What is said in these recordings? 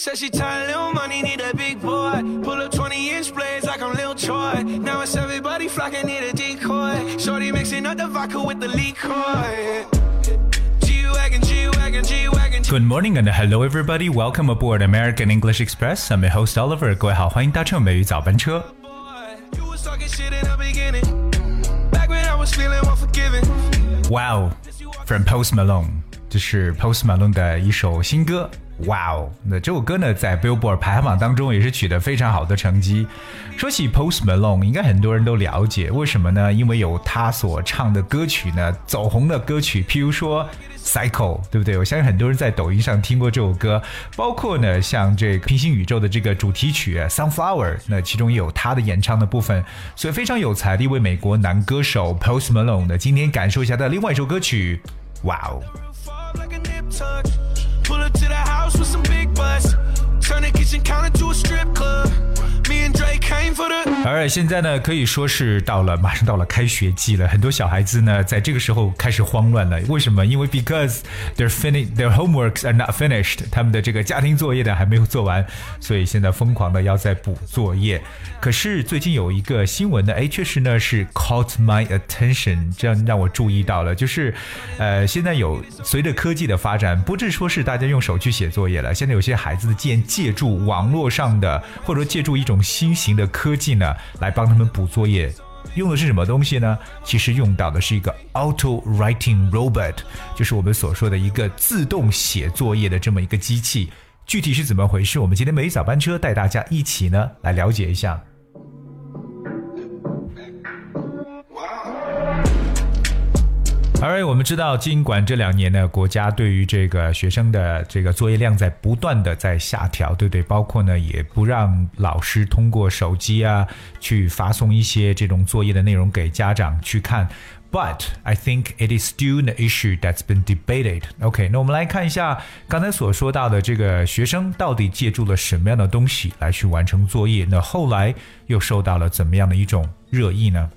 Said she tired, little money, need a big boy. Pull up 20 inch blades like I'm Lil Troy. Now it's everybody flocking, need a decoy. Shorty mixing up the vodka with the liquor. G-Wagon, G-Wagon, G-Wagon. Good morning and hello everybody. Welcome aboard American English Express. I'm your host Oliver. 各位好，欢迎搭乘美语早班车。 Boy, you was talking shit in the beginning. Back when I was feeling unforgiving. Wow, from Post Malone，这是 Post Malone 的一首新歌。 哇哦那这首歌呢，在 Billboard 排行榜当中也是取得非常好的成绩。说起 Post Malone，应该很多人都了解，为什么呢？因为有他所唱的歌曲呢，走红的歌曲，譬如说 Cycle，对不对？我相信很多人在抖音上听过这首歌，包括呢，像这个平行宇宙的这个主题曲 Sunflower，那其中也有他的演唱的部分，所以非常有才的一位美国男歌手 Post Malone 呢，今天感受一下他的另外一首歌曲。哇哦。House with some big butts. Turn the kitchen counter to a strip club. 而现在呢，可以说是到了马上到了开学季了，很多小孩子呢，在这个时候开始慌乱了。为什么？因为 because their finish their homeworks are not finished，他们的这个家庭作业呢还没有做完，所以现在疯狂的要在补作业。可是最近有一个新闻呢，哎，确实呢是 caught my attention，这样让我注意到了，就是呃，现在有随着科技的发展，不是说是大家用手去写作业了，现在有些孩子借借助网络上的，或者说借助一种新型的科技呢，来帮他们补作业。用的是什么东西呢？其实用到的是一个 auto writing robot，就是我们所说的一个自动写作业的这么一个机器。具体是怎么回事？我们今天每日早班车带大家一起呢来了解一下。而我们知道，尽管这两年呢，国家对于这个学生的这个作业量在不断的在下调，对不对？包括呢，也不让老师通过手机啊去发送一些这种作业的内容给家长去看。But I think it is still an issue that's been debated. OK，那我们来看一下刚才所说到的这个学生到底借助了什么样的东西来去完成作业？那后来又受到了怎么样的一种热议呢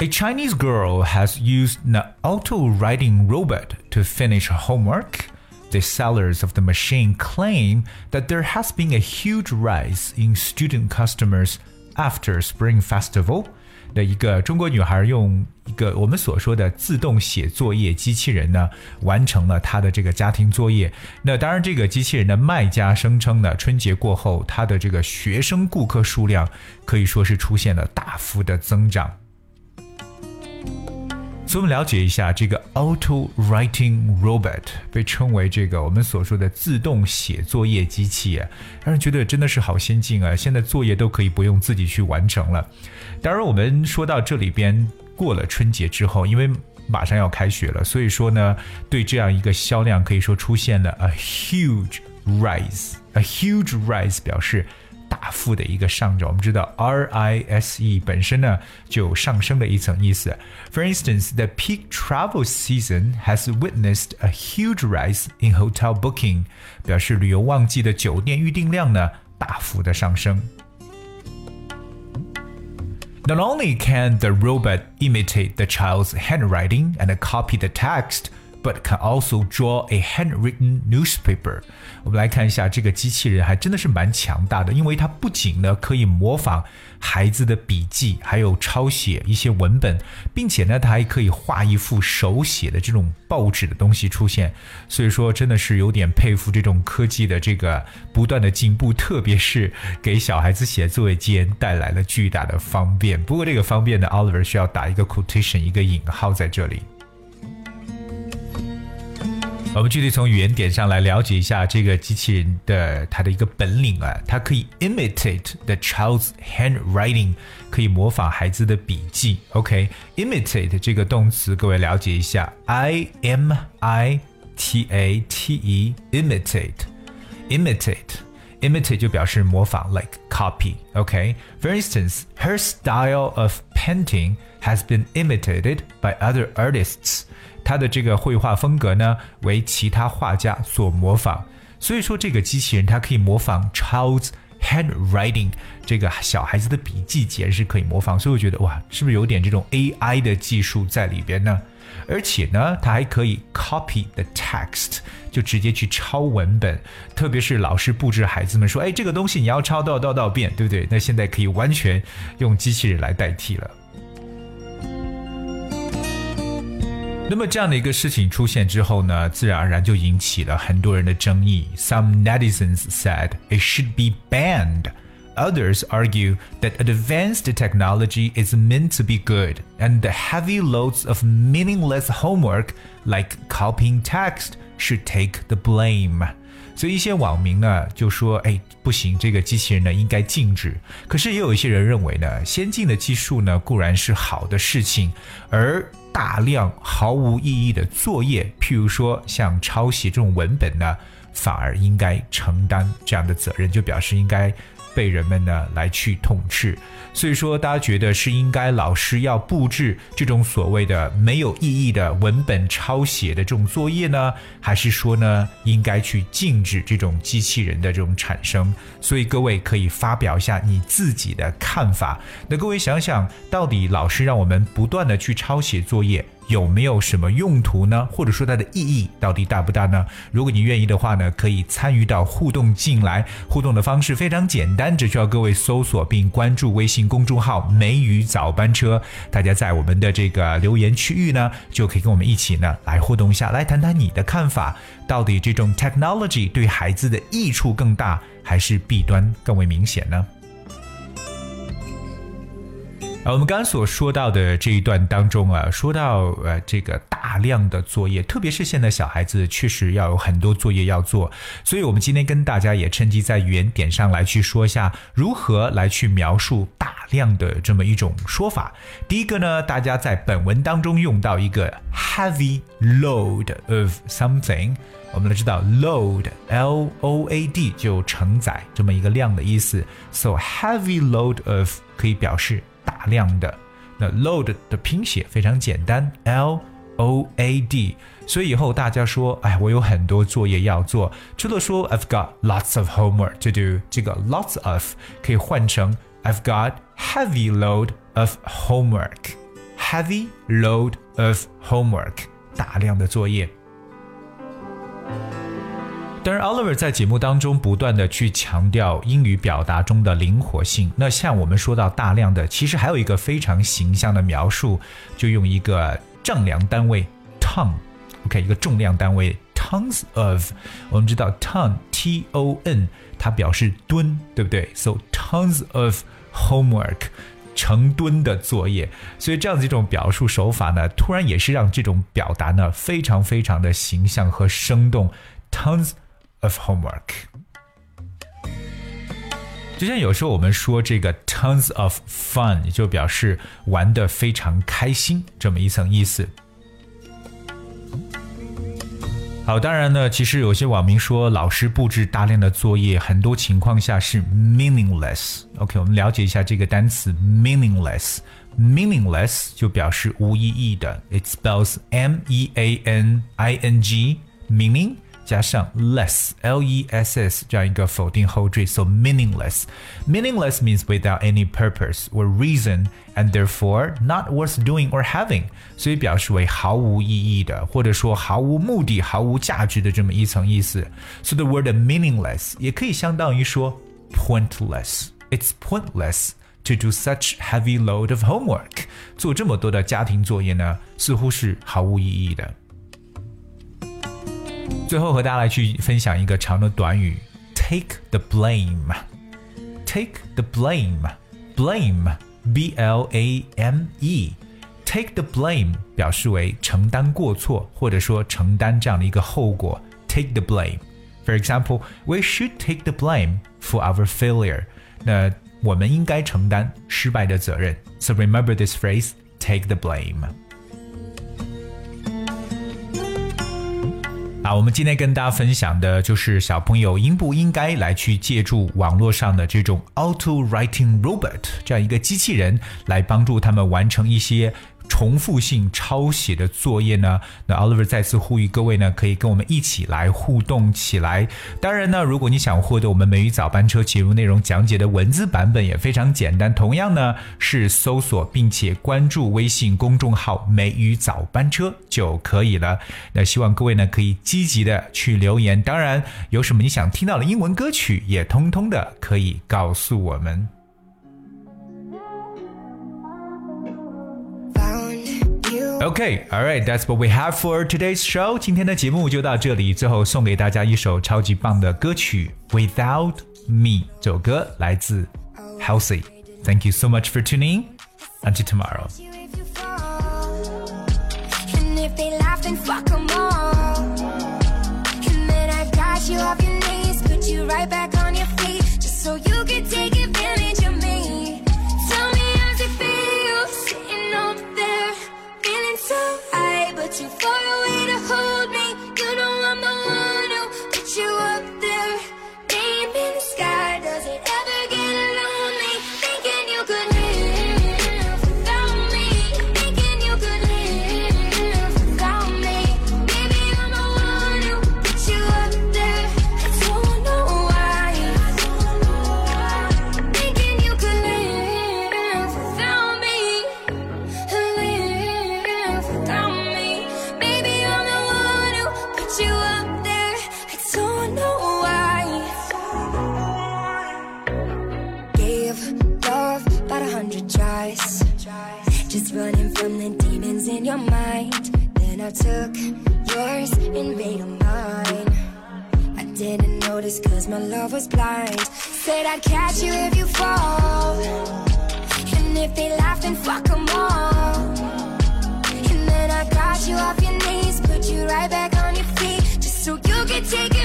？A Chinese girl has used an auto writing robot to finish her homework. The sellers of the machine claim that there has been a huge rise in student customers after Spring Festival. 的一个中国女孩用一个我们所说的自动写作业机器人呢，完成了她的这个家庭作业。那当然，这个机器人的卖家声称呢，春节过后，它的这个学生顾客数量可以说是出现了大幅的增长。 所以我们了解一下这个 auto writing robot，被称为这个我们所说的自动写作业机器，让人觉得真的是好先进啊！现在作业都可以不用自己去完成了。当然，我们说到这里边过了春节之后，因为马上要开学了，所以说呢，对这样一个销量可以说出现了 a huge rise，a huge rise 表示。大幅的一个上涨，我们知道 R I S E 本身呢就有上升的一层意思。For instance, the peak travel season has witnessed a huge rise in hotel booking，表示旅游旺季的酒店预订量呢大幅的上升。Not only can the robot imitate the child's handwriting and copy the text, But can also draw a handwritten newspaper。我们来看一下，这个机器人还真的是蛮强大的，因为它不仅呢可以模仿孩子的笔记，还有抄写一些文本，并且呢，它还可以画一幅手写的这种报纸的东西出现。所以说，真的是有点佩服这种科技的这个不断的进步，特别是给小孩子写作业间带来了巨大的方便。不过，这个方便呢，Oliver 需要打一个 quotation，一个引号在这里。我们具体从语言点上来了解一下这个机器人的它的一个本领啊，它可以 imitate the child's handwriting，可以模仿孩子的笔记。OK，imitate、这个动词各位了解一下，I M I T A T E，imitate，imitate。imitate 就表示模仿，like copy。OK，for、instance，her style of painting has been imitated by other artists。 她的这个绘画风格呢，为其他画家所模仿。所以说，这个机器人它可以模仿 child's handwriting 这个小孩子的笔记简直是可以模仿，所以我觉得哇，是不是有点这种 AI 的技术在里边呢？而且呢，它还可以 copy the text，就直接去抄文本。特别是老师布置孩子们说：“哎，这个东西你要抄多少多少遍，对不对？”那现在可以完全用机器人来代替了。那么这样的一个事情出现之后呢，自然而然就引起了很多人的争议。Some netizens said it should be banned. Others argue that advanced technology is meant to be good, and the heavy loads of meaningless homework, like copying text, should take the blame. 所以一些网民呢就说：“哎，不行，这个机器人呢应该禁止。”可是也有一些人认为呢，先进的技术呢固然是好的事情，而 大量毫无意义的作业，譬如说像抄袭这种文本呢，反而应该承担这样的责任，就表示应该。被人们呢来去痛斥，所以说大家觉得是应该老师要布置这种所谓的没有意义的文本抄写的这种作业呢，还是说呢应该去禁止这种机器人的这种产生？所以各位可以发表一下你自己的看法。那各位想想，到底老师让我们不断的去抄写作业？有没有什么用途呢？或者说它的意义到底大不大呢？如果你愿意的话呢，可以参与到互动进来。互动的方式非常简单，只需要各位搜索并关注微信公众号“梅雨早班车”。大家在我们的这个留言区域呢，就可以跟我们一起呢来互动一下，来谈谈你的看法。到底这种 technology 对孩子的益处更大，还是弊端更为明显呢？啊，我们刚刚所说到的这一段当中啊，说到呃这个大量的作业，特别是现在小孩子确实要有很多作业要做，所以我们今天跟大家也趁机在语言点上来去说一下如何来去描述大量的这么一种说法。第一个呢，大家在本文当中用到一个 heavy load of something，我们都知道 load L O A D 就承载这么一个量的意思，so heavy load of 可以表示。大量的，那 load 的拼写非常简单，L O A D。所以以后大家说，哎，我有很多作业要做，除了说 I've got lots of homework to do，这个 lots of 可以换成 I've got heavy load of homework，heavy load of homework，大量的作业。 当然，Oliver 在节目当中不断的去强调英语表达中的灵活性。那像我们说到大量的，其实还有一个非常形象的描述，就用一个丈量单位 ton，OK，一个重量单位 tons of。我们知道 ton T O N 它表示吨，对不对？So tons of homework，成吨的作业。所以这样子一种表述手法呢，突然也是让这种表达呢非常非常的形象和生动，tons。of homework。就像有时候我们说这个 tons of fun，就表示玩的非常开心这么一层意思。好，当然呢，其实有些网民说老师布置大量的作业，很多情况下是 meaningless。OK，我们了解一下这个单词 meaningless。meaningless 就表示无意义的，it spells M E A N I N G meaning。 加上 less l e s s 这样一个否定后缀，so meaningless. Meaningless means without any purpose or reason, and therefore not worth doing or having. 所以表示为毫无意义的，或者说毫无目的、毫无价值的这么一层意思。So the word meaningless 也可以相当于说 pointless. It's pointless to do such heavy load of homework. 做这么多的家庭作业呢，似乎是毫无意义的。 最后和大家来去分享一个长的短语，take the blame。take the blame，blame b l a m e。take the blame 表示为承担过错，或者说承担这样的一个后果。take the blame。For example, we should take the blame for our failure。那我们应该承担失败的责任。So remember this phrase: take the blame。 啊，我们今天跟大家分享的就是小朋友应不应该来去借助网络上的这种 auto writing robot 这样一个机器人来帮助他们完成一些。重复性抄写的作业呢？那 Oliver 再次呼吁各位呢，可以跟我们一起来互动起来。当然呢，如果你想获得我们美语早班车节目内容讲解的文字版本，也非常简单，同样呢是搜索并且关注微信公众号“美语早班车”就可以了。那希望各位呢可以积极的去留言，当然有什么你想听到的英文歌曲，也通通的可以告诉我们。Okay, alright, that's what we have for today's show. 今天的节目就到这里，最后送给大家一首超级棒的歌曲《Without Me》。这首歌来自 Halsey. Thank you so much for tuning. Until tomorrow. Took yours and made them mine. I didn't notice cause my love was blind. Said I'd catch you if you fall. And if they laugh, then fuck them all. And then I got you off your knees, put you right back on your feet, just so you could take advantage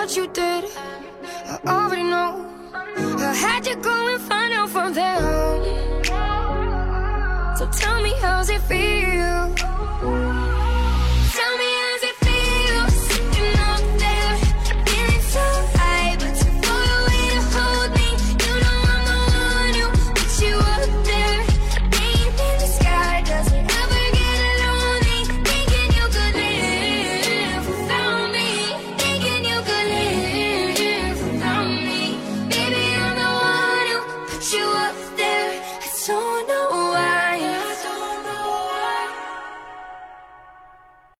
what you did. I already know. I had to go and find out from them. So tell me how's it feel